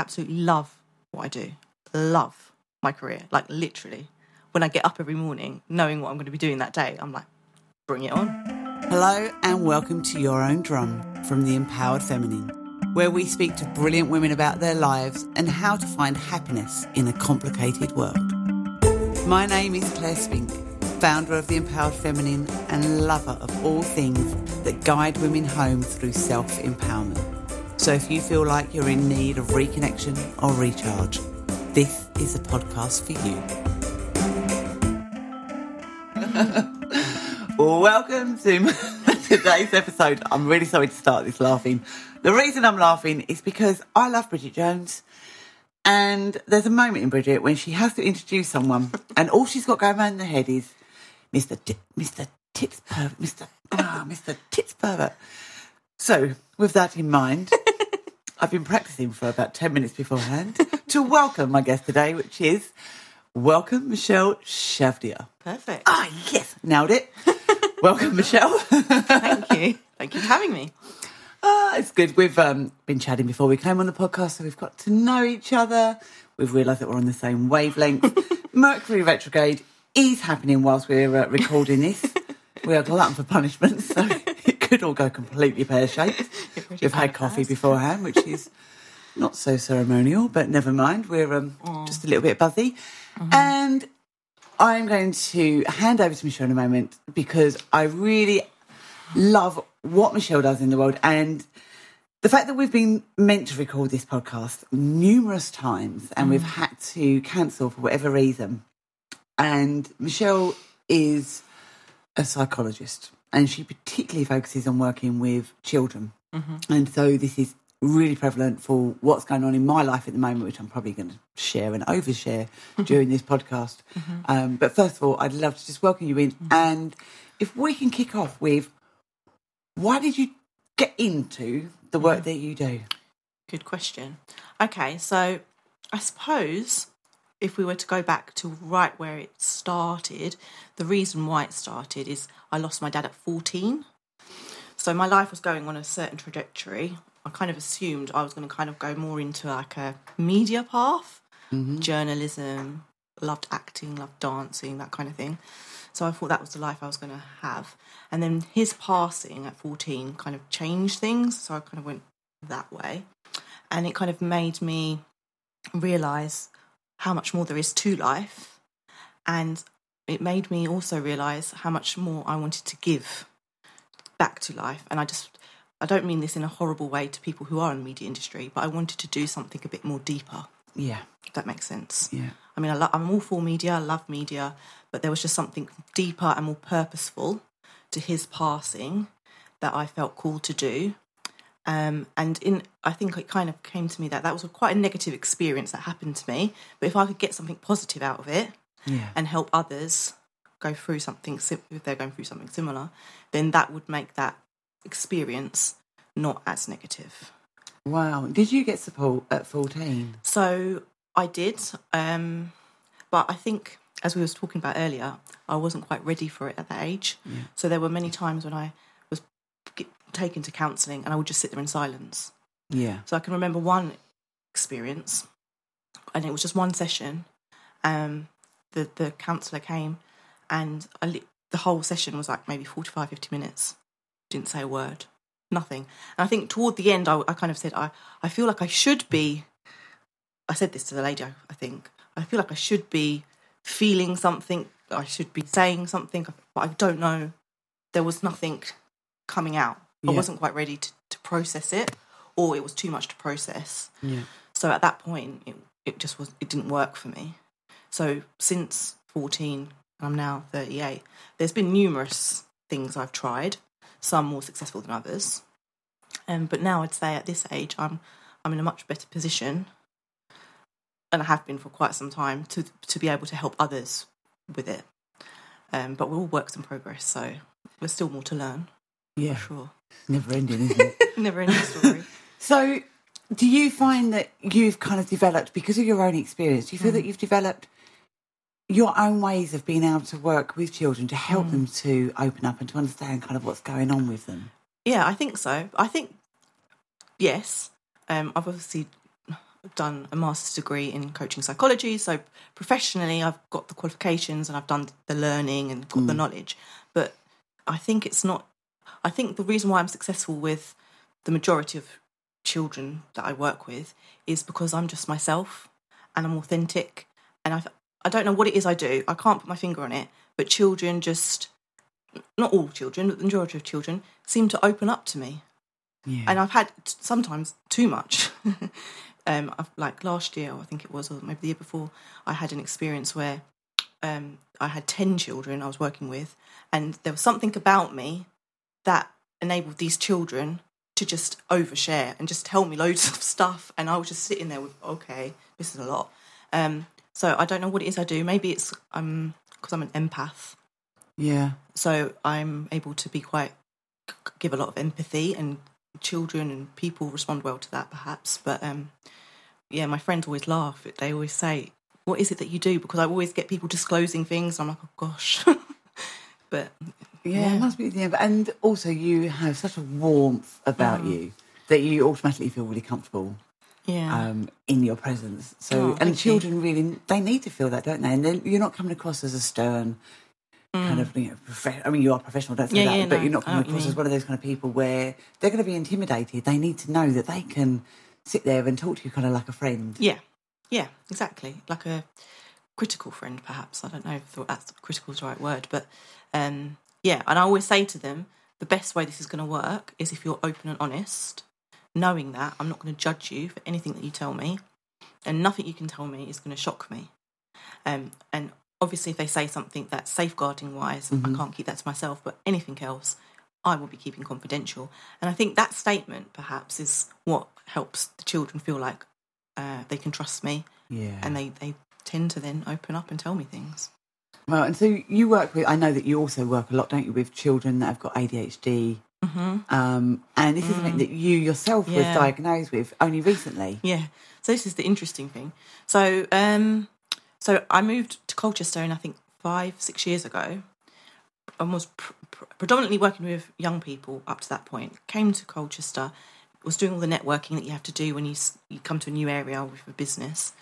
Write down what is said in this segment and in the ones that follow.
absolutely love what I do. Love my career, like literally. When I get up every morning, knowing what I'm going to be doing that day, I'm like, bring it on. Hello, and welcome to Your Own Drum from the Empowered Feminine, where we speak to brilliant women about their lives and how to find happiness in a complicated world. My name is Claire Spink, founder of the Empowered Feminine and lover of all things that guide women home through self empowerment. So if you feel like you're in need of reconnection or recharge, this is a podcast for you. Welcome to today's episode. I'm really sorry to start this laughing. The reason I'm laughing is because I love Bridget Jones. And there's a moment in Bridget when she has to introduce someone, and all she's got going around in her head is Mr. T- Mr. Tits Pervert, Mr. Ah, Mr. Tits Pervert. So, with that in mind, I've been practicing for about 10 minutes beforehand to welcome my guest today, which is welcome Michelle Shavida. Perfect. Ah, yes, nailed it. welcome, Michelle. Thank you. Thank you for having me. Ah, it's good. We've um, been chatting before we came on the podcast, so we've got to know each other. We've realised that we're on the same wavelength. Mercury retrograde is happening whilst we're uh, recording this. we are glutton for punishment, so could all go completely pear shaped. We've had coffee beforehand, which is not so ceremonial, but never mind. We're um, just a little bit buzzy. And I'm going to hand over to Michelle in a moment because I really love what Michelle does in the world and the fact that we've been meant to record this podcast numerous times and we've had to cancel for whatever reason. And Michelle is a psychologist and she particularly focuses on working with children. Mm-hmm. And so this is really prevalent for what's going on in my life at the moment, which I'm probably going to share and overshare mm-hmm. during this podcast. Mm-hmm. Um, but first of all, I'd love to just welcome you in. And if we can kick off with why did you get into the work that you do? Good question. Okay, so I suppose if we were to go back to right where it started, the reason why it started is I lost my dad at 14. So my life was going on a certain trajectory. I kind of assumed I was going to kind of go more into like a media path, mm-hmm. journalism, loved acting, loved dancing, that kind of thing. So I thought that was the life I was going to have. And then his passing at 14 kind of changed things. So I kind of went that way. And it kind of made me realize how much more there is to life. And it made me also realize how much more I wanted to give back to life. And I just, I don't mean this in a horrible way to people who are in the media industry, but I wanted to do something a bit more deeper, Yeah, if that makes sense. yeah, I mean, I lo- I'm all for media, I love media, but there was just something deeper and more purposeful to his passing that I felt called to do. Um, and in, I think it kind of came to me that that was a quite a negative experience that happened to me. But if I could get something positive out of it yeah. and help others go through something, if they're going through something similar, then that would make that experience not as negative. Wow. Did you get support at 14? So I did, um, but I think as we was talking about earlier, I wasn't quite ready for it at that age. So there were many times when I taken to counselling and I would just sit there in silence. Yeah. So I can remember one experience, and it was just one session. Um, the the counsellor came, and I the whole session was like maybe 45, 50 minutes. Didn't say a word, nothing. And I think toward the end, I, I kind of said, I, I feel like I should be. I said this to the lady, I, I think. I feel like I should be feeling something, I should be saying something, but I don't know. There was nothing coming out. I wasn't quite ready to, to process it, or it was too much to process. Yeah. So at that point, it, it just was, it didn't work for me. So since 14, and I'm now 38, there's been numerous things I've tried, some more successful than others. Um, but now I'd say at this age, I'm, I'm in a much better position, and I have been for quite some time, to, to be able to help others with it. Um, but we're all works in progress, so there's still more to learn, Yeah. for sure. Never ending, isn't it? Never ending story. so, do you find that you've kind of developed, because of your own experience, do you feel that mm. you've developed your own ways of being able to work with children to help mm. them to open up and to understand kind of what's going on with them? Yeah, I think so. I think yes. Um, I've obviously done a master's degree in coaching psychology. So professionally, I've got the qualifications and I've done the learning and got the mm. knowledge. But I think it's not. I think the reason why I'm successful with the majority of children that I work with is because I'm just myself and I'm authentic. And I I don't know what it is I do. I can't put my finger on it. But children just not all children, but the majority of children seem to open up to me Yeah. and I've had t- sometimes too much. um, I've, like last year, I think it was, or maybe the year before, I had an experience where um, I had ten children I was working with, and there was something about me that enabled these children to just overshare and just tell me loads of stuff, and I was just sitting there with, okay, this is a lot. Um, so I don't know what it is I do. Maybe it's um because I'm an empath yeah. so I'm able to be quite give a lot of empathy, and children and people respond well to that, perhaps. But um, yeah, my friends always laugh. They always say, "What is it that you do?" Because I always get people disclosing things. I'm like, "Oh gosh," but Yeah, Yeah. it must be. the but- and also you have such a warmth about Mm. you that you automatically feel really comfortable yeah, um, in your presence. So, Oh, and thank you. children really they need to feel that, don't they? And then you're not coming across as a stern kind of. You know, profe- I mean, you are professional, don't say Mm. Yeah, that, yeah, but no, you're not coming across as one of those kind of people where they're going to be intimidated. They need to know that they can sit there and talk to you kind of like a friend. yeah, yeah, exactly. Like a critical friend, perhaps. I don't know if that's critical is the right word, but um, yeah. And I always say to them, the best way this is going to work is if you're open and honest, knowing that I'm not going to judge you for anything that you tell me, and nothing you can tell me is going to shock me. Um, and obviously, if they say something that's safeguarding wise, I can't keep that to myself. But anything else, I will be keeping confidential. And I think that statement, perhaps, is what helps the children feel like uh, they can trust me, Yeah. and they they tend to then open up and tell me things. Well, and so you work with, I know that you also work a lot, don't you, with children that have got ADHD. Mm-hmm. Um, and this is something that you yourself was Yeah. diagnosed with only recently. Yeah. So this is the interesting thing. So um so I moved to Colchester in I think 5 6 years ago and was pr- pr- predominantly working with young people up to that point. Came to Colchester was doing all the networking that you have to do when you you come to a new area with a business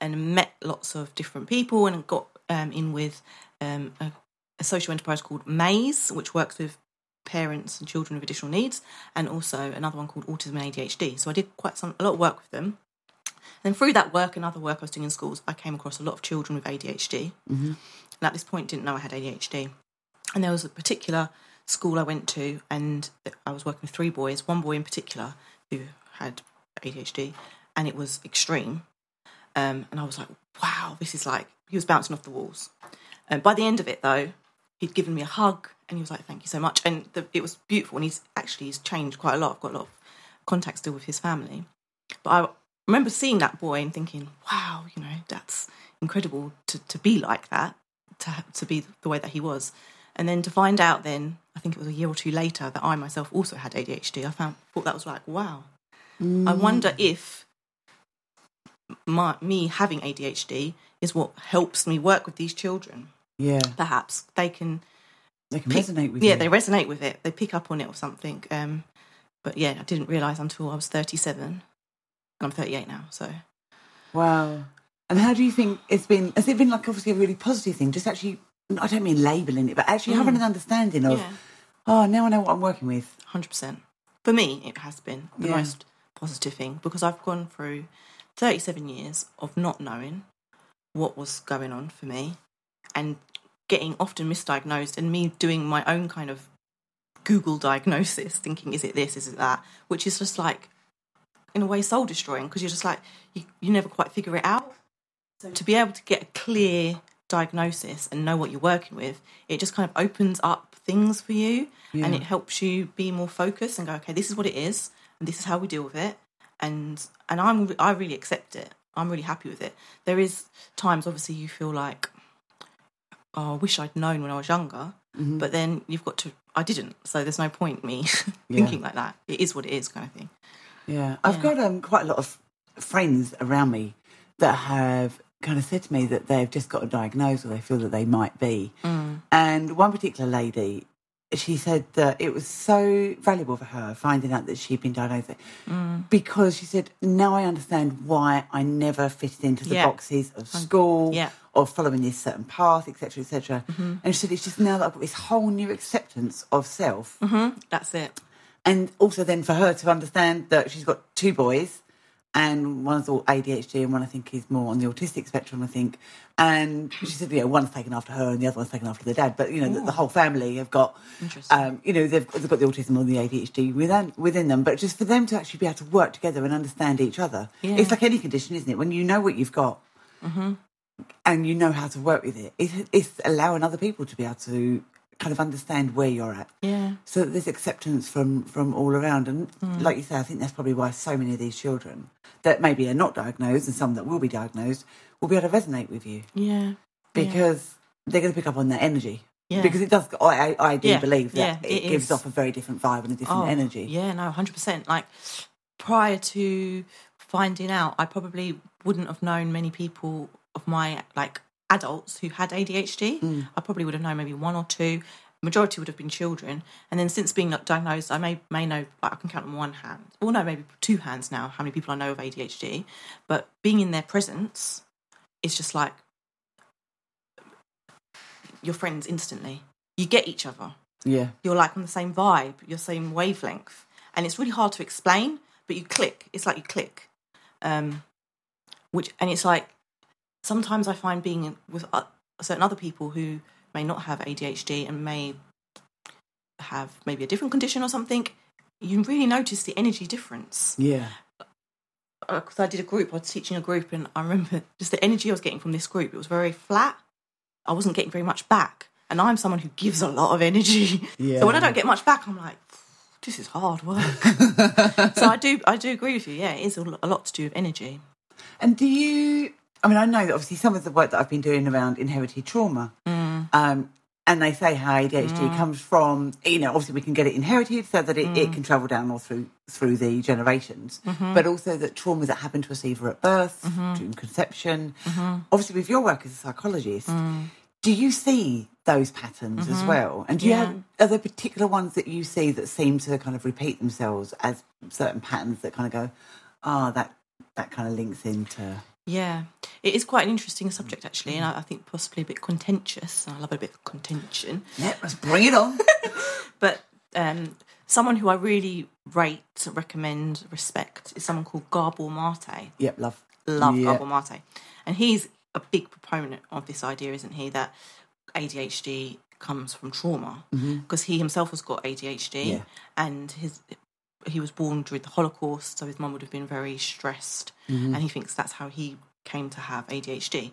and met lots of different people and got um, in with um, a, a social enterprise called Maze, which works with parents and children with additional needs, and also another one called Autism and ADHD. So I did quite some a lot of work with them. And through that work and other work I was doing in schools, I came across a lot of children with ADHD. Mm-hmm. And at this point, didn't know I had ADHD. And there was a particular school I went to, and I was working with three boys. One boy in particular who had ADHD, and it was extreme. Um, and I was like, wow, this is like, he was bouncing off the walls. And by the end of it, though, he'd given me a hug and he was like, thank you so much. And the, it was beautiful. And he's actually, he's changed quite a lot. I've got a lot of contact still with his family. But I remember seeing that boy and thinking, wow, you know, that's incredible to, to be like that, to, to be the way that he was. And then to find out then, I think it was a year or two later, that I myself also had ADHD, I found, thought that was like, wow. I wonder mm. if my, me having ADHD is what helps me work with these children. Yeah. Perhaps they can, They can pick- resonate with yeah, you. they resonate with it. They pick up on it or something. Um, but yeah, I didn't realise until I was 37. And I'm 38 now, so Wow. And how do you think it's been? Has it been like obviously a really positive thing? Just actually, I don't mean labelling it, but actually having an understanding of, Mm. yeah, oh, now I know what I'm working with. 100%. For me, it has been the Yeah. most positive thing because I've gone through 37 years of not knowing what was going on for me and getting often misdiagnosed and me doing my own kind of Google diagnosis, thinking, is it this, is it that? Which is just like, in a way, soul destroying because you're just like, you, you never quite figure it out. So to be able to get a clear diagnosis and know what you're working with, it just kind of opens up things for you and it helps you be more focused and go, okay, this is what it is and this is how we deal with it. And and I'm I really accept it. I'm really happy with it. There is times obviously you feel like oh, I wish I'd known when I was younger, but then you've got to I didn't. So there's no point me thinking like that. It is what it is kind of thing. Yeah. I've got um, quite a lot of friends around me that have kind of said to me that they've just got a diagnosis or they feel that they might be. Mm. And one particular lady, she said that it was so valuable for her finding out that she'd been diagnosed Mm. because she said now I understand why I never fitted into the Yeah. boxes of school yeah. or following this certain path, etc., etc. Mm-hmm. And she said it's just now that I've got this whole new acceptance of self, That's it. and also then for her to understand that she's got two boys. And one's all ADHD, and one I think is more on the autistic spectrum. I think, and she said, you know, one's taken after her, and the other one's taken after the dad. But you know, the, the whole family have got, um, you know, they've, they've got the autism or the ADHD within within them. But just for them to actually be able to work together and understand each other, Yeah. it's like any condition, isn't it? When you know what you've got, and you know how to work with it, it's, it's allowing other people to be able to kind of understand where you're at. Yeah. So that there's acceptance from from all around, and mm. like you say, I think that's probably why so many of these children that maybe are not diagnosed and some that will be diagnosed will be able to resonate with you Yeah. because they're going to pick up on that energy. Yeah. Because it does, I, I, do Yeah, believe that yeah, it, it gives is. off a very different vibe and a different oh, energy. Oh, Yeah, no, hundred percent. Like prior to finding out, I probably wouldn't have known many people of my like adults who had ADHD. Mm. I probably would have known maybe one or two. Majority would have been children, and then since being diagnosed, I may may know. Like, I can count on one hand, or no, maybe two hands now. How many people I know of ADHD? But being in their presence, it's just like your friends instantly. You get each other Yeah, you're like on the same vibe, you're same wavelength, and it's really hard to explain. But you click. It's like you click, um, which and it's like sometimes I find being with uh, certain other people who may not have ADHD and may have maybe a different condition or something. You really notice the energy difference yeah, because I did a group, I was teaching a group, and I remember just the energy I was getting from this group. It was very flat. I wasn't getting very much back, and I'm someone who gives a lot of energy. Yeah. So when I don't get much back, I'm like, this is hard work. so I do, I do agree with you. Yeah, it is a lot to do with energy. And do you? I mean, I know that obviously some of the work that I've been doing around inherited trauma, um, and they say how ADHD mm. comes from. You know, obviously we can get it inherited so that it, it mm. can travel down all through through the generations, mm-hmm. but also that trauma that happen to us either at birth, mm-hmm. during conception. Mm-hmm. Obviously, with your work as a psychologist, mm. do you see those patterns as well? And do you Yeah. have are there particular ones that you see that seem to kind of repeat themselves as certain patterns that kind of go, ah, that that kind of links into Yeah, it is quite an interesting mm. subject actually, and mm. I, I think possibly a bit contentious. I love a bit of contention. Yeah, let's bring it on. But um, someone who I really rate, recommend, respect is someone called Gabor Mate. yep, love. Love Yeah. Gabor Mate. And he's a big proponent of this idea, isn't he? That ADHD comes from trauma mm-hmm. because he himself has got ADHD Yeah. and his he was born during the Holocaust, so his mum would have been very stressed, and he thinks that's how he came to have ADHD.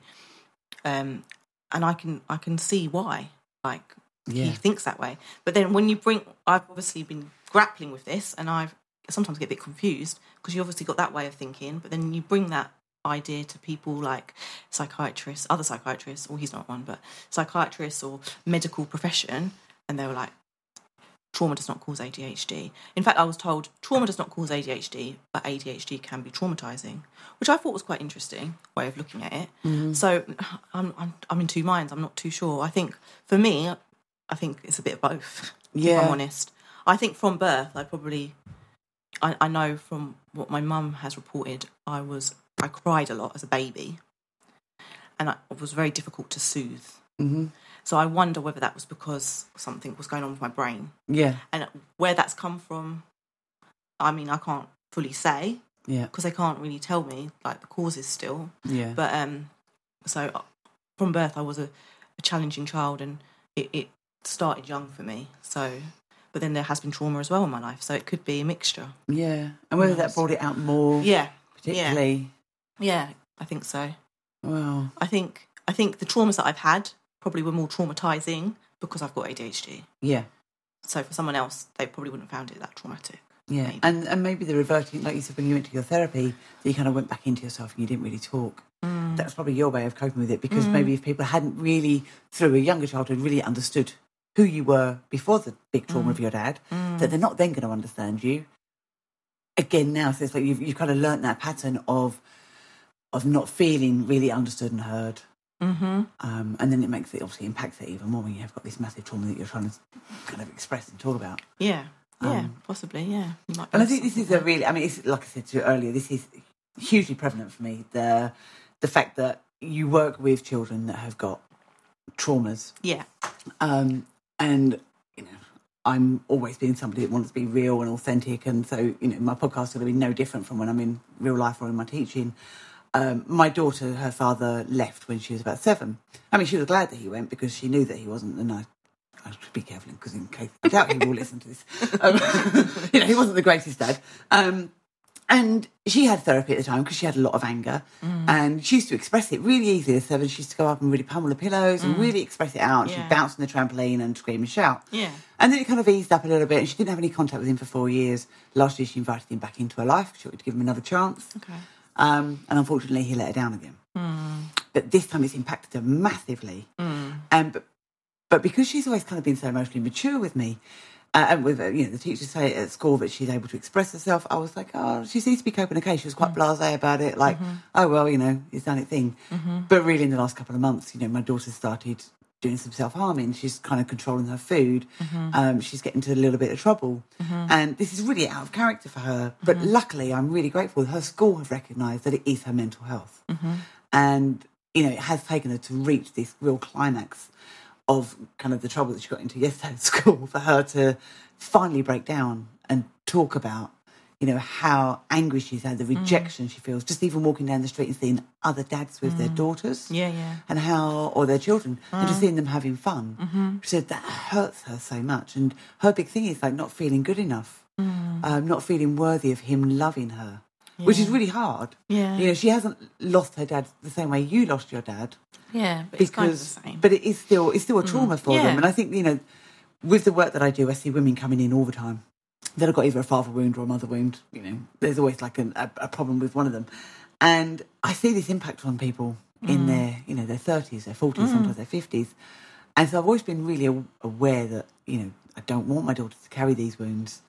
Um, and I can I can see why. Like Yeah. he thinks that way. But then when you bring, I've obviously been grappling with this, and I've sometimes get a bit confused because you obviously got that way of thinking, but then you bring that idea to people like psychiatrists, other psychiatrists, or he's not one, but psychiatrists or medical profession, and they were like, trauma does not cause ADHD. In fact, I was told trauma does not cause ADHD, but ADHD can be traumatizing, which I thought was quite interesting way of looking at it. So I'm, I'm I'm in two minds. I'm not too sure. I think for me, I think it's a bit of both. If Yeah. I'm honest. I think from birth, I probably, I, I know from what my mum has reported, I was I cried a lot as a baby, and I, it was very difficult to soothe. hmm So I wonder whether that was because something was going on with my brain. Yeah, and where that's come from i mean i can't fully say. Yeah, because they can't really tell me like the causes still. Yeah. but um so uh, from birth i was a, a challenging child and it, it started young for me. So but then there has been trauma as well in my life. So it could be a mixture. Yeah. And whether that brought it out more, yeah. Particularly. yeah i think so. Well, i think i think the traumas that i've had probably were more traumatizing because i've got adhd yeah, so for someone else they probably wouldn't have found it that traumatic yeah. Maybe. And and maybe the reverting, like you said, when you went to your therapy, that you kind of went back into yourself and you didn't really talk. Mm. That's probably your way of coping with it because maybe if people hadn't really, through a younger childhood, really understood who you were before the big trauma Mm. of your dad, that they're not then going to understand you. Again, now, so it's like you've, you've kind of learnt that pattern of of not feeling really understood and heard. Mm-hmm. Um, and then it makes it obviously impacts it even more when you have got this massive trauma that you're trying to kind of express and talk about. Yeah. Yeah, possibly. Yeah. And I think this is a really, I mean, it's, like I said to you earlier, this is hugely prevalent for me. The the fact that you work with children that have got traumas, Yeah. um, and you know, I'm always being somebody that wants to be real and authentic, and so you know, my podcast is going to be no different from when I'm in real life or in my teaching. Um, my daughter, her father left when she was about seven. I mean, she was glad that he went because she knew that he wasn't the nice. I should be careful because in case I doubt he will listen to this. Um, you know, he wasn't the greatest dad. Um, and she had therapy at the time because she had a lot of anger, and she used to express it really easily. At seven, she used to go up and really pummel the pillows and really express it out. Yeah. She'd bounce on the trampoline and scream and shout. Yeah. And then it kind of eased up a little bit, and she didn't have any contact with him for four years. Last year, she invited him back into her life. She wanted to give him another chance. Okay. Um, and unfortunately, he let her down again. But this time, it's impacted her massively. Um, but, but because she's always kind of been so emotionally mature with me, uh, and with uh, you know the teachers say at school that she's able to express herself, I was like, oh, she seems to be coping okay. She was quite blasé about it, like, oh well, you know, it's done it thing. But really, in the last couple of months, you know, my daughter started doing some self harming. She's kind of controlling her food. Mm-hmm. Um, she's getting into a little bit of trouble, mm-hmm. and this is really out of character for her. But mm-hmm. luckily, I'm really grateful. Her school have recognised that it is her mental health, and you know, it has taken her to reach this real climax of kind of the trouble that she got into yesterday at school for her to finally break down and talk about you know how angry she's had the mm. rejection she feels just even walking down the street and seeing other dads with their mm. daughters Yeah, yeah. and how or their children and just mm. seeing them having fun mm-hmm. she said that hurts her so much and her big thing is like not feeling good enough um, not feeling worthy of him loving her which is really hard Yeah. you know she hasn't lost her dad the same way you lost your dad Yeah. But it's kind of the same. but it is still it's still a trauma for Yeah. them and i think you know with the work that i do i see women coming in all the time that have got either a father wound or a mother wound you know. There's always like an, a, a problem with one of them. And i see this impact on people Mm. in their you know their 30s their 40s sometimes their 50s and so i've always been really aware that you know i don't want my daughter to carry these wounds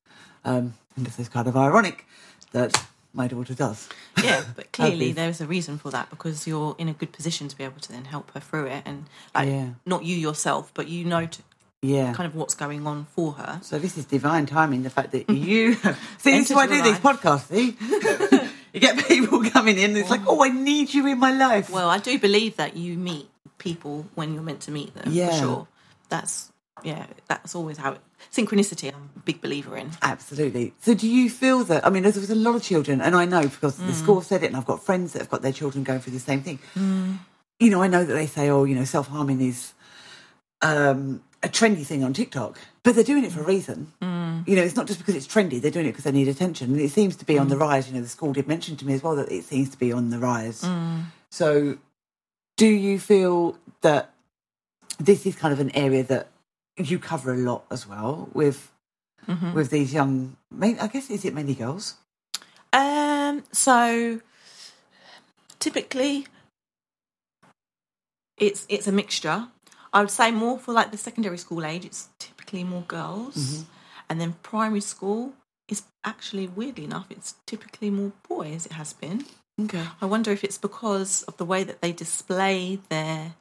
um and it's kind of ironic that my daughter does. Yeah, but clearly there's a reason for that because you're in a good position to be able to then help her through it, and like Yeah. not you yourself, but you know to, yeah kind of what's going on for her. So this is divine timing. The fact that you see, this is why I do Entered these podcasts. See, you get people coming in. It's like, oh, I need you in my life. Well, I do believe that you meet people when you're meant to meet them. Yeah. for sure. That's yeah, that's always how it. Synchronicity, I'm a big believer in. Absolutely. So, do you feel that? I mean, there was a lot of children, and I know because Mm. the school said it, and I've got friends that have got their children going through the same thing. You know, I know that they say, "Oh, you know, self harming is um, a trendy thing on TikTok," but they're doing it for a reason. Mm. You know, it's not just because it's trendy; they're doing it because they need attention, and it seems to be Mm. on the rise. You know, the school did mention to me as well that it seems to be on the rise. Mm. So, do you feel that this is kind of an area that you cover a lot as well with Mm-hmm. with these young? main- I guess is it mainly girls? Um, so typically, it's it's a mixture. I would say more for like the secondary school age. It's typically more girls, and then primary school is actually weirdly enough, it's typically more boys. It has been. Okay. I wonder if it's because of the way that they display their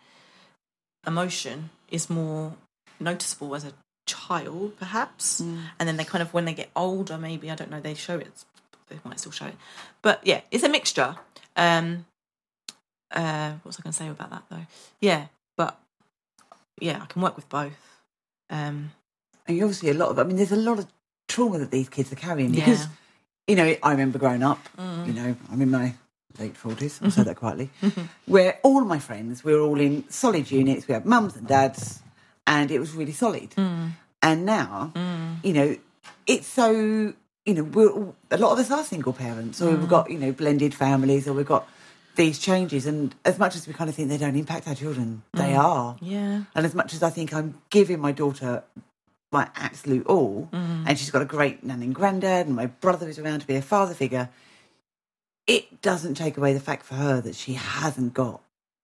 emotion is more noticeable as a child, perhaps. And then they kind of, when they get older, maybe, I don't know, they show it. They might still show it. But yeah, it's a mixture. Um, uh, what was I going to say about that, though? Yeah, yeah, I can work with both. Um, And you obviously a lot of. I mean, there's a lot of trauma that these kids are carrying because Yeah. you know I remember growing up. Mm. You know, I'm in my late forties. I'll say mm-hmm. that quietly. Mm-hmm. where all my friends we were all in solid units. We had mums and dads, and it was really solid. Mm. And now, mm. you know, it's so. You know, we're all, a lot of us are single parents, or we've got you know blended families, or we've got these changes. And as much as we kind of think they don't impact our children, mm. they are. yeah. And as much as I think I'm giving my daughter my absolute all, mm. and she's got a great nan and granddad, and my brother is around to be a father figure, it doesn't take away the fact for her that she hasn't got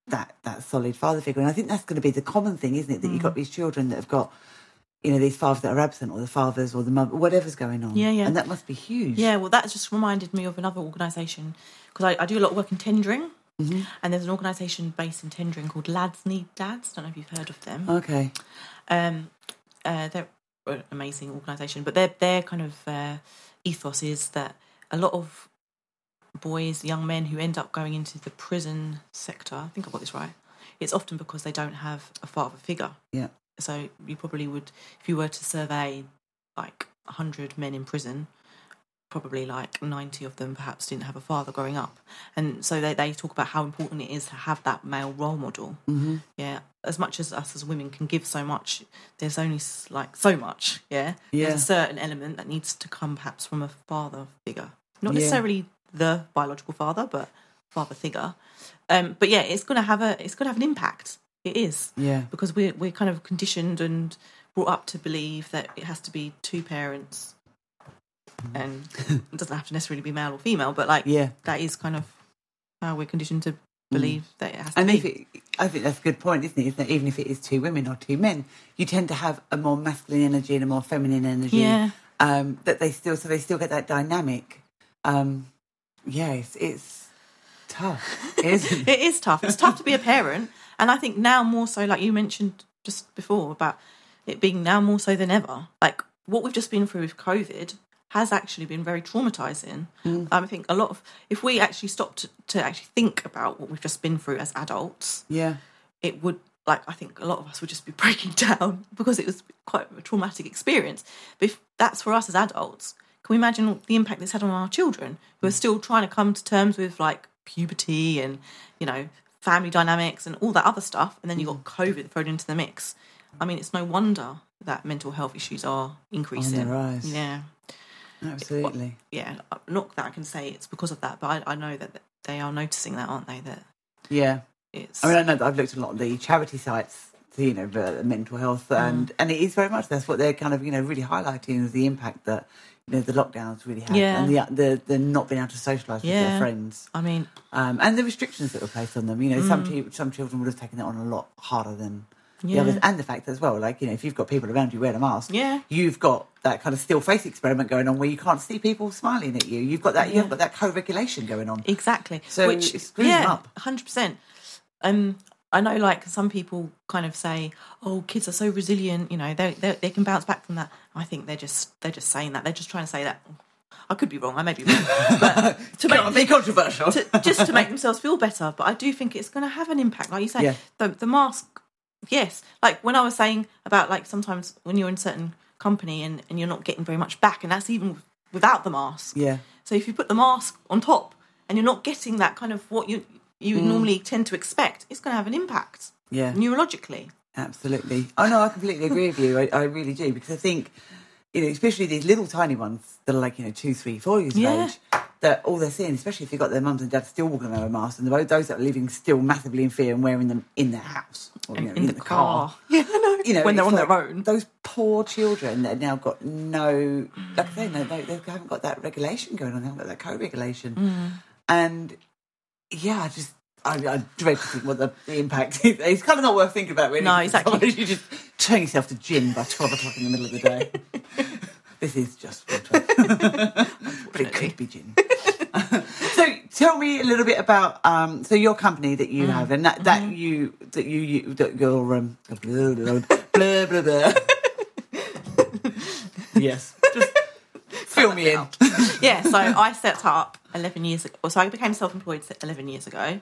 that that solid father figure. And I think that's going to be the common thing, isn't it? That you've got mm. these children that have got, you know, these fathers that are absent, or the fathers, or the mother, whatever's going on. Yeah, yeah. And that must be huge. Yeah, well, that just reminded me of another organisation because I, I do a lot of work in Tendring. And there's an organisation based in Tendring called Lads Need Dads. Don't know if you've heard of them. Okay. Um, uh, they're an amazing organisation, but their their kind of uh, ethos is that a lot of boys, young men who end up going into the prison sector, I think I've got this right. It's often because they don't have a father figure. Yeah. So you probably would, if you were to survey like hundred men in prison, probably like 90 of them perhaps didn't have a father growing up and so they, they talk about how important it is to have that male role model Mm-hmm. yeah as much as us as women can give so much there's only like so much yeah, Yeah. there's a certain element that needs to come perhaps from a father figure not Yeah. necessarily the biological father but father figure um but yeah it's gonna have a it's gonna have an impact it is Yeah. because we're we're kind of conditioned and brought up to believe that it has to be two parents and it doesn't have to necessarily be male or female but like Yeah. that is kind of how we're conditioned to believe that it has to And be if it, I think that's a good point, isn't it? Isn't it? Even if it is two women or two men, you tend to have a more masculine energy and a more feminine energy. Yeah. Um, that they still, so they still get that dynamic. Um, yeah, it's, it's tough, isn't it? it is tough. It's tough to be a parent, and I think now more so, like you mentioned just before about it being now more so than ever. Like what we've just been through with COVID has actually been very traumatizing. Um, I think a lot of if we actually stopped to, to actually think about what we've just been through as adults, Yeah. it would like I think a lot of us would just be breaking down because it was quite a traumatic experience. But if that's for us as adults, can we imagine the impact this had on our children who are still trying to come to terms with like puberty and you know family dynamics and all that other stuff, and then you got COVID thrown into the mix. I mean, it's no wonder that mental health issues are increasing. rise. Yeah, Absolutely. yeah. Not that I can say it's because of that, but I, I know that they are noticing that, aren't they? That Yeah. it's I mean, I know that I've looked at a lot of the charity sites, you know, the mental health, Mm. and and it is very much that's what they're kind of you know really highlighting is the impact that you know the lockdowns really had, Yeah. and the the the not being able to socialise with Yeah. their friends, I mean, um, and the restrictions that were placed on them. You know, some Mm. chi- some children would have taken it on a lot harder than. The others, and the fact as well, like you know, if you've got people around you wearing a mask, Yeah. you've got that kind of still face experiment going on where you can't see people smiling at you. You've got that, you've got that co-regulation going on. Exactly. So Which, it screws them yeah, hundred percent. Um, I know, like some people kind of say, "Oh, kids are so resilient. You know, they they they can bounce back from that." I think they're just they're just saying that. They're just trying to say that. I could be wrong. I may be wrong, but to make be controversial. to, just to make themselves feel better. But I do think it's going to have an impact, like you say. Yeah. The the mask, yes. Like when I was saying about like sometimes when you're in certain company and and you're not getting very much back, and that's even without the mask. yeah, So if you put the mask on top and you're not getting that kind of what you you Mm. normally tend to expect, it's going to have an impact yeah. neurologically. Absolutely. Oh no, I completely agree with you. I, I really do because I think, you know, especially these little tiny ones that are like you know two, three, four years Yeah. of age, that all they're seeing, especially if you've got their mums and dads still walking around with masks, and those that are living still massively in fear and wearing them in their house or you know, in, the, car. Yeah, I know. You know, when they're on their own. Those poor children that have now got no, like I say, no, they, they haven't got that regulation going on. They haven't got that co-regulation, Mm. and yeah, I just. I, I dread to think what the, the impact is. It's kind of not worth thinking about, really. No, exactly. You just turn yourself to gin by 12 o'clock in the middle of the day. this is just water. but it could be gin. so tell me a little bit about um, so your company that Mm. you have and that, that Mm-hmm. you that you, you that your um, blah blah blah blah. blah. yes, fill me in. yeah, so I set up 11 years ago. So I became self employed 11 years ago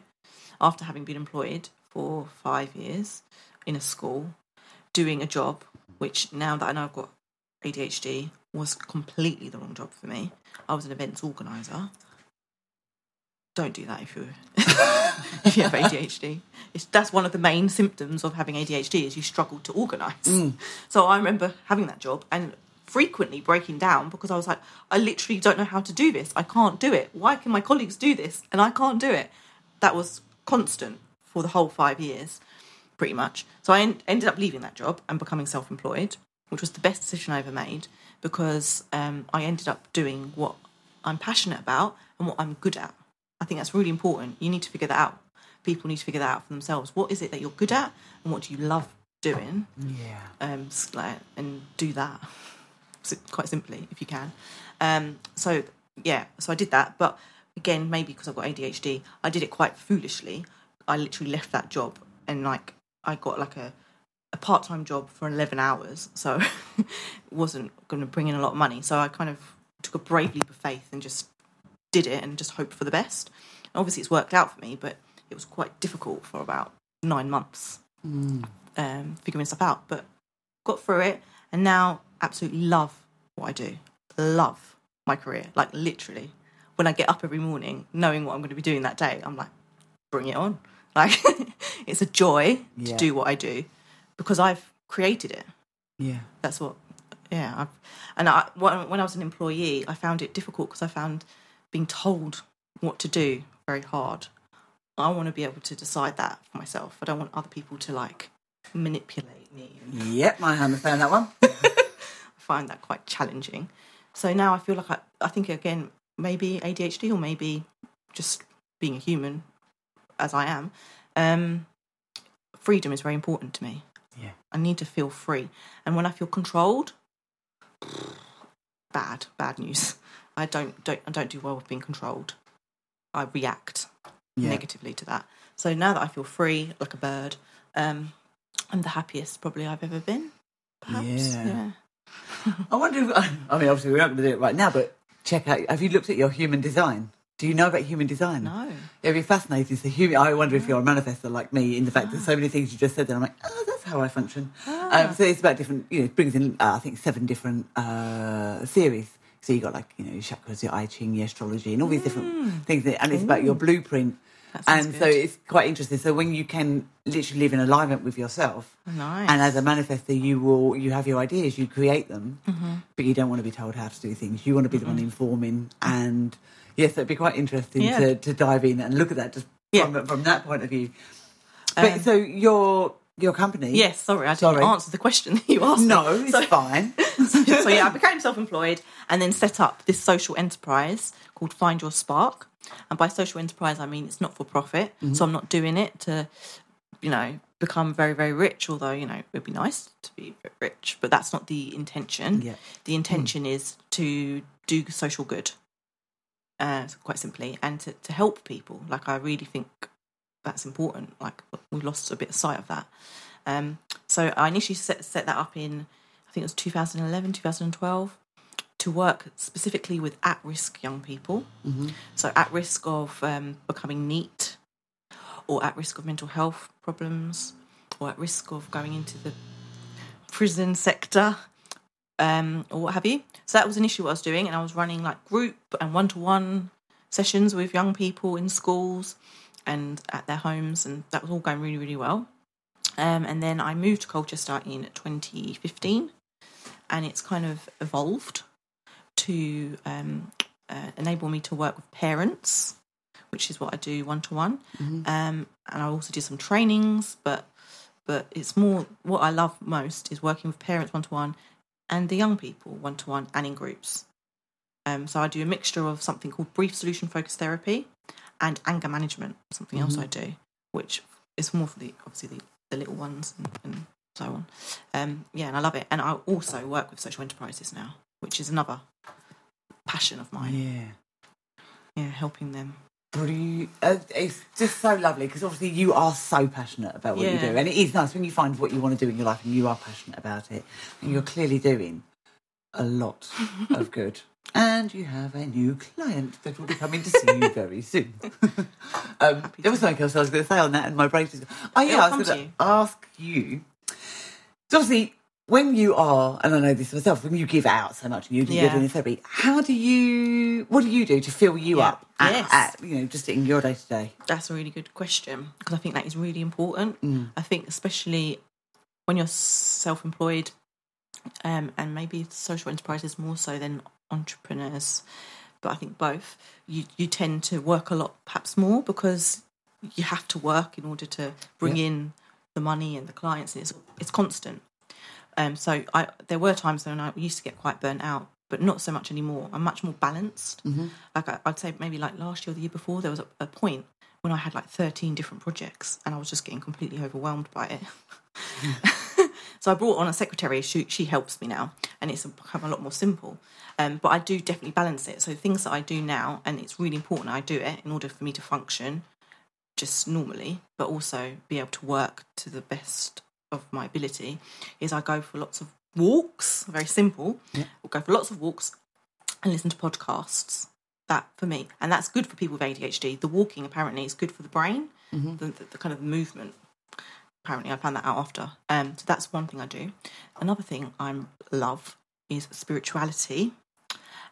after having been employed for five years in a school doing a job which now that I know I've got ADHD was completely the wrong job for me. I was an events organizer. Don't do that if you if you have ADHD. It's, that's one of the main symptoms of having ADHD is you struggle to organise. Mm. So I remember having that job and frequently breaking down because I was like, I literally don't know how to do this. I can't do it. Why can my colleagues do this and I can't do it? That was constant for the whole five years, pretty much. So I en- ended up leaving that job and becoming self-employed, which was the best decision I ever made because um, I ended up doing what I'm passionate about and what I'm good at. I think that's really important. You need to figure that out. People need to figure that out for themselves. What is it that you're good at, and what do you love doing? Yeah. Um, and do that quite simply if you can. Um, so yeah, so I did that, but again, maybe because I've got ADHD, I did it quite foolishly. I literally left that job and like I got like a a part time job for eleven hours, so it wasn't going to bring in a lot of money. So I kind of took a brave leap of faith and just did it and just hoped for the best. Obviously, it's worked out for me, but it was quite difficult for about nine months um, figuring stuff out. But got through it, and now absolutely love what I do. Love my career, like literally. When I get up every morning, knowing what I'm going to be doing that day, I'm like, bring it on. Like it's a joy to do what I do because I've created it. Yeah. That's what, yeah. I've, and I, when when I was an employee, I found it difficult because I found being told what to do very hard. I want to be able to decide that for myself. I don't want other people to like manipulate me. Yep, I understand that one. Find that quite challenging. So now I feel like I, I think again, maybe ADHD or maybe just being a human as I am, um, freedom is very important to me. Yeah. I need to feel free. And when I feel controlled, bad, bad news. I don't don't I don't do well with being controlled. I react Yeah. negatively to that. So now that I feel free like a bird, um, I'm the happiest probably I've ever been. Perhaps. Yeah. yeah. I wonder if, I mean, obviously, we're not going to do it right now, but check out, have you looked at your human design? Do you know about human design? No. It'd be fascinating. So, human, I wonder if you're a manifestor like me in the fact that there's so many things you just said, and I'm like, oh, that's how I function. Um, so it's about different, you know, it brings in, uh, I think, seven different uh, theories. So you've got like, you know, your chakras, your I Ching, your astrology, and all these different things. And it's about your blueprint. And so it's quite interesting. So when you can literally live in alignment with yourself, Nice. and as a manifestor, you will you have your ideas, you create them, Mm-hmm. but you don't want to be told how to do things. You want to be the one informing, and yes, it'd be quite interesting Yeah. to, to dive in and look at that just Yeah. from from that point of view. But Um, so your your company, Yes, sorry, I didn't Sorry. answer the question that you asked. me. no, it's So- fine. so yeah, I became self-employed and then set up this social enterprise called Find Your Spark. And by social enterprise, I mean it's not for profit. Mm-hmm. So I'm not doing it to, you know, become very very rich. Although you know it would be nice to be rich, but that's not the intention. Yeah. The intention is to do social good, uh, quite simply, and to, to help people. Like I really think that's important. Like we lost a bit of sight of that. Um, so I initially set, set that up in, I think it was 2011, 2012, to work specifically with at risk young people. So at risk of um, becoming NEET, or at risk of mental health problems, or at risk of going into the prison sector, um, or what have you. So that was initially what I was doing, and I was running like group and one to one sessions with young people in schools and at their homes, and that was all going really, really well. Um, and then I moved to Colchester in 2015, and it's kind of evolved to um, uh, enable me to work with parents, which is what I do one to one. Um, And I also do some trainings, but but it's more what I love most is working with parents one to one and the young people one to one and in groups. Um, so I do a mixture of something called brief solution focused therapy and anger management, something else I do, which is more for the obviously the, the little ones and, and so on. Um, yeah, and I love it. And I also work with social enterprises now, which is another passion of mine. Yeah. Yeah, helping them. Brilliant. Uh, it's just so lovely because obviously you are so passionate about what you do, and it is nice when you find what you want to do in your life and you are passionate about it, and you're clearly doing a lot of good. And you have a new client that will be coming to see you very soon. um, there was something else I was going to say on that, and my brain just. Oh yeah, It'll I was to going you. to ask you. So obviously, when you are, and I know this myself, when you give out so much and you, Yeah. doing therapy, how do you? What do you do to fill you Yeah. up? At, Yes. at, you know, just in your day to day. That's a really good question because I think that is really important. I think especially when you're self-employed um, and maybe social enterprises more so than entrepreneurs, but I think both. You you tend to work a lot, perhaps more because you have to work in order to bring Yeah. in the money and the clients. And it's it's constant. Um, so I there were times when I used to get quite burnt out, but not so much anymore. I'm much more balanced. Like I, I'd say maybe like last year or the year before, there was a, a point when I had like 13 different projects and I was just getting completely overwhelmed by it. So I brought on a secretary. She she helps me now, and it's become a lot more simple. Um, but I do definitely balance it. So things that I do now, and it's really important I do it in order for me to function just normally, but also be able to work to the best of my ability. Is I go for lots of walks. Very simple. We'll go for lots of walks and listen to podcasts. That for me, and that's good for people with ADHD. The walking apparently is good for the brain, the, the, the kind of movement. Apparently, I found that out after. Um, so that's one thing I do. Another thing I love is spirituality,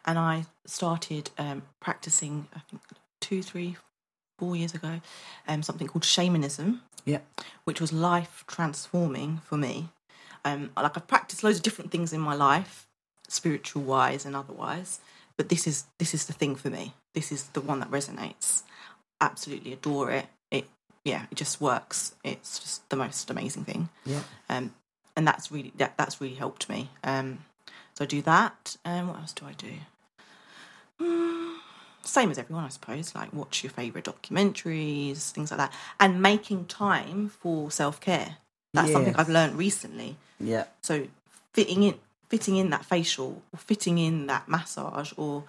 and I started um, practicing. I think two, three, four years ago, um, something called shamanism, Yeah. which was life transforming for me. Um, like I've practiced loads of different things in my life, spiritual wise and otherwise, but this is this is the thing for me. This is the one that resonates. Absolutely adore it. It yeah, it just works. It's just the most amazing thing. Yeah. Um, and that's really that that's really helped me. Um, so I do that. Um, what else do I do? Hmm, same as everyone, I suppose. Like watch your favorite documentaries, things like that, and making time for self care. That's something I've learned recently. Yeah. So fitting in, fitting in that facial, or fitting in that massage, or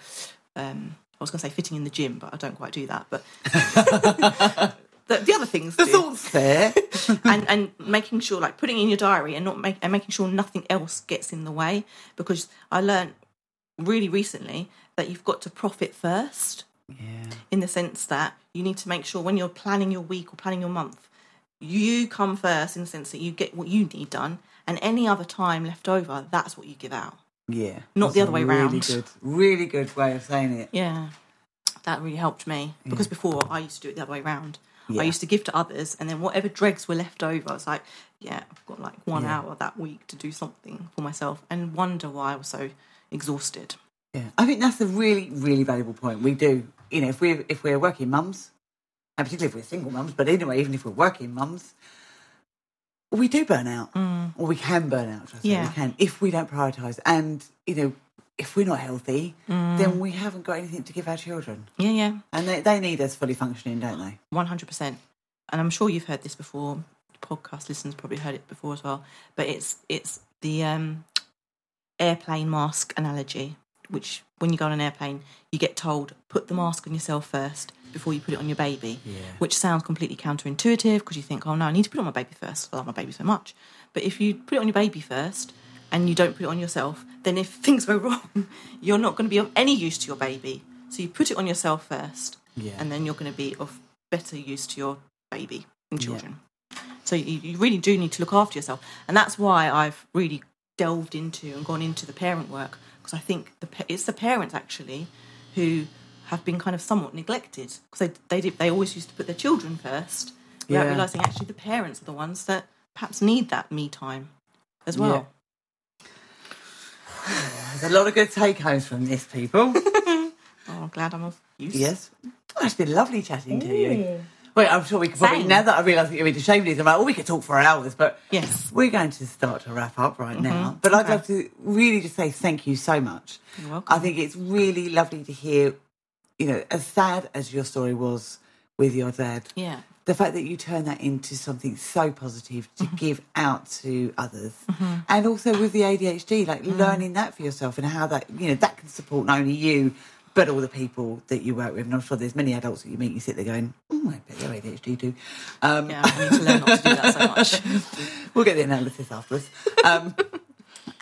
um, I was going to say fitting in the gym, but I don't quite do that. But the, the other things, The do. thought's there. and and making sure, like putting in your diary, and not make and making sure nothing else gets in the way. Because I learned really recently that you've got to profit first yeah. in the sense that you need to make sure when you're planning your week or planning your month, you come first in the sense that you get what you need done, and any other time left over, that's what you give out. Yeah. Not the other way really round. Good, really good way of saying it. Yeah, that really helped me because before I used to do it the other way around. Yeah. I used to give to others, and then whatever dregs were left over, I was like, yeah, I've got like one Yeah. hour that week to do something for myself, and wonder why I was so exhausted. Yeah, I think that's a really, really valuable point. We do, you know, if we're if we're working mums, and particularly if we're single mums, but anyway, even if we're working mums, we do burn out, or we can burn out. Mm. Yeah. we can if we don't prioritise, and you know, if we're not healthy, Mm. then we haven't got anything to give our children, Yeah, yeah, and they they need us fully functioning, don't they? one hundred percent. And I'm sure you've heard this before. Podcast listeners probably heard it before as well. But it's it's the um, airplane mask analogy, which when you go on an airplane, you get told put the mask on yourself first before you put it on your baby. Yeah. Which sounds completely counterintuitive because you think, oh no, I need to put it on my baby first. I love my baby so much. But if you put it on your baby first and you don't put it on yourself, then if things go wrong, you're not going to be of any use to your baby. So you put it on yourself first, Yeah. and then you're going to be of better use to your baby and children. So you, you really do need to look after yourself, and that's why I've really delved into and gone into the parent work because I think the it's the parents actually who have been kind of somewhat neglected because they they did, they always used to put their children first without Yeah. realizing actually the parents are the ones that perhaps need that me time as well. Oh, there's a lot of good take homes from this, people. Oh, I'm glad I'm of use. yes, oh, it's been lovely chatting to you. Wait, I'm sure we could probably Same. now that I realise that you're into shameless, I'm like, oh, we could talk for hours, but Yes. We're going to start to wrap up right mm-hmm. now, but I'd love to really just say thank you so much. You're welcome. I think it's really lovely to hear, you know, as sad as your story was with your dad, Yeah. the fact that you turn that into something so positive to mm-hmm. give out to others, mm-hmm. and also with the ADHD, like learning that for yourself and how that, you know, that can support not only you. But all the people that you work with, and I'm sure there's many adults that you meet, you sit there going, "Oh, I bet they're ADHD too." Um, Yeah. I need to learn not to do that so much. we'll get the analysis afterwards. Um,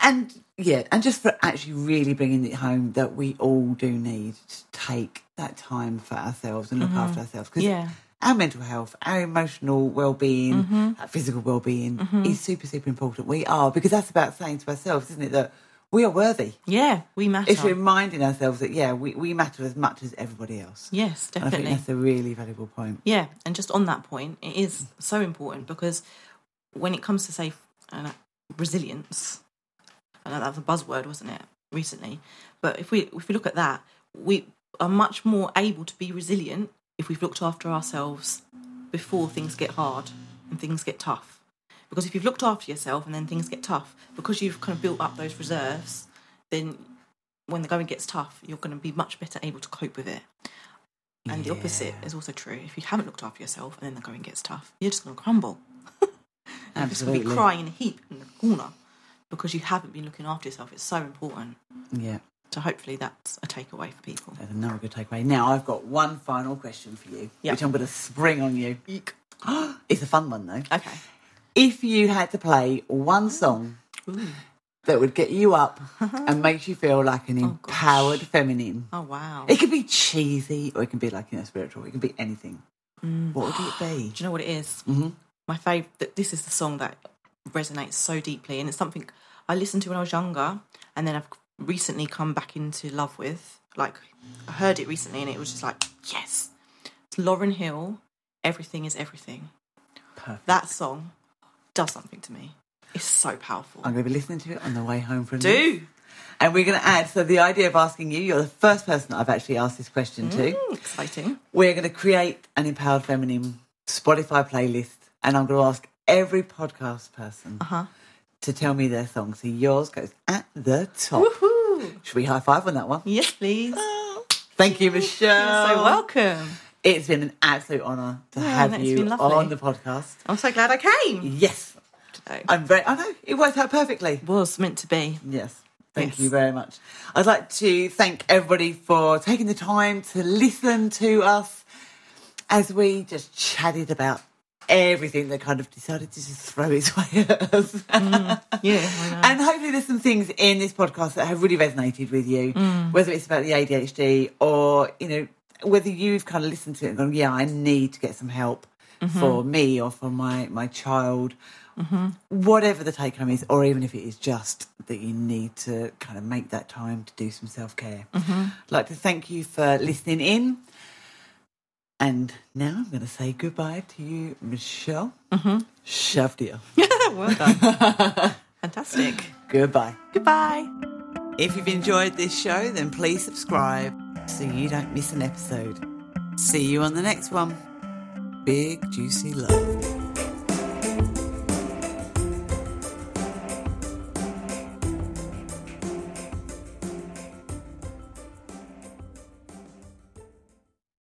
and yeah, and just for actually really bringing it home that we all do need to take that time for ourselves and look after ourselves because Yeah. our mental health, our emotional well-being, our physical well-being is super super important. We are because that's about saying to ourselves, isn't it, that we are worthy. Yeah. We matter. It's reminding ourselves that yeah, we, we matter as much as everybody else. yes, And I think definitely. that's a really valuable point. Yeah, and just on that point, it is so important because when it comes to say uh, resilience, I know that was a buzzword, wasn't it, recently? But if we if we look at that, we are much more able to be resilient if we've looked after ourselves before things get hard and things get tough. Because if you've looked after yourself and then things get tough, because you've kind of built up those reserves, then when the going gets tough, you're going to be much better able to cope with it. And the opposite is also true. If you haven't looked after yourself and then the going gets tough, you're just going to crumble. Absolutely. You're just gonna be crying in a heap in the corner because you haven't been looking after yourself. It's so important. Yeah, So hopefully that's a takeaway for people. that's another good takeaway. Now I've got one final question for you, Yeah. which I'm going to spring on you. It's a fun one though. Okay. If you had to play one song that would get you up and makes you feel like an empowered feminine, Oh wow. it could be cheesy or it can be like you know spiritual. It can be anything. What would it be? Do you know what it is? Mm-hmm. My favourite. This is the song that resonates so deeply, and it's something I listened to when I was younger, and then I've recently come back into love with. Like I heard it recently, and it was just like yes. It's Lauryn Hill. Everything is everything. Perfect. That song does something to me. It's so powerful. I'm going to be listening to it on the way home from this. Do And we're going to add, so the idea of asking you, you're the first person I've actually asked this question to. Mm, exciting. We're going to create an Empowered Feminine Spotify playlist, and I'm going to ask every podcast person Uh-huh. to tell me their song. So yours goes at the top. Woohoo! Should we high five on that one? Yes, please. Thank you, Michelle. You're so welcome. It's been an absolute honour to Yeah, have you on the podcast. I'm so glad I came Yes, today. I'm very. I know it worked out perfectly. was meant to be. Yes. Thank Yes. you very much. I'd like to thank everybody for taking the time to listen to us as we just chatted about everything that kind of decided to just throw its way at us. Yeah, and hopefully there's some things in this podcast that have really resonated with you, Mm. whether it's about the ADHD or, you know, whether you've kind of listened to it and gone, yeah, I need to get some help Mm-hmm. for me or for my, my child, whatever the take home is, or even if it is just that you need to kind of make that time to do some self care. Mm-hmm. I'd like to thank you for listening in. And now I'm going to say goodbye to you, Michelle. Mm-hmm. Shavida. well done. Fantastic. Goodbye. Goodbye. If you've enjoyed this show, then please subscribe so you don't miss an episode. See you on the next one. Big juicy love.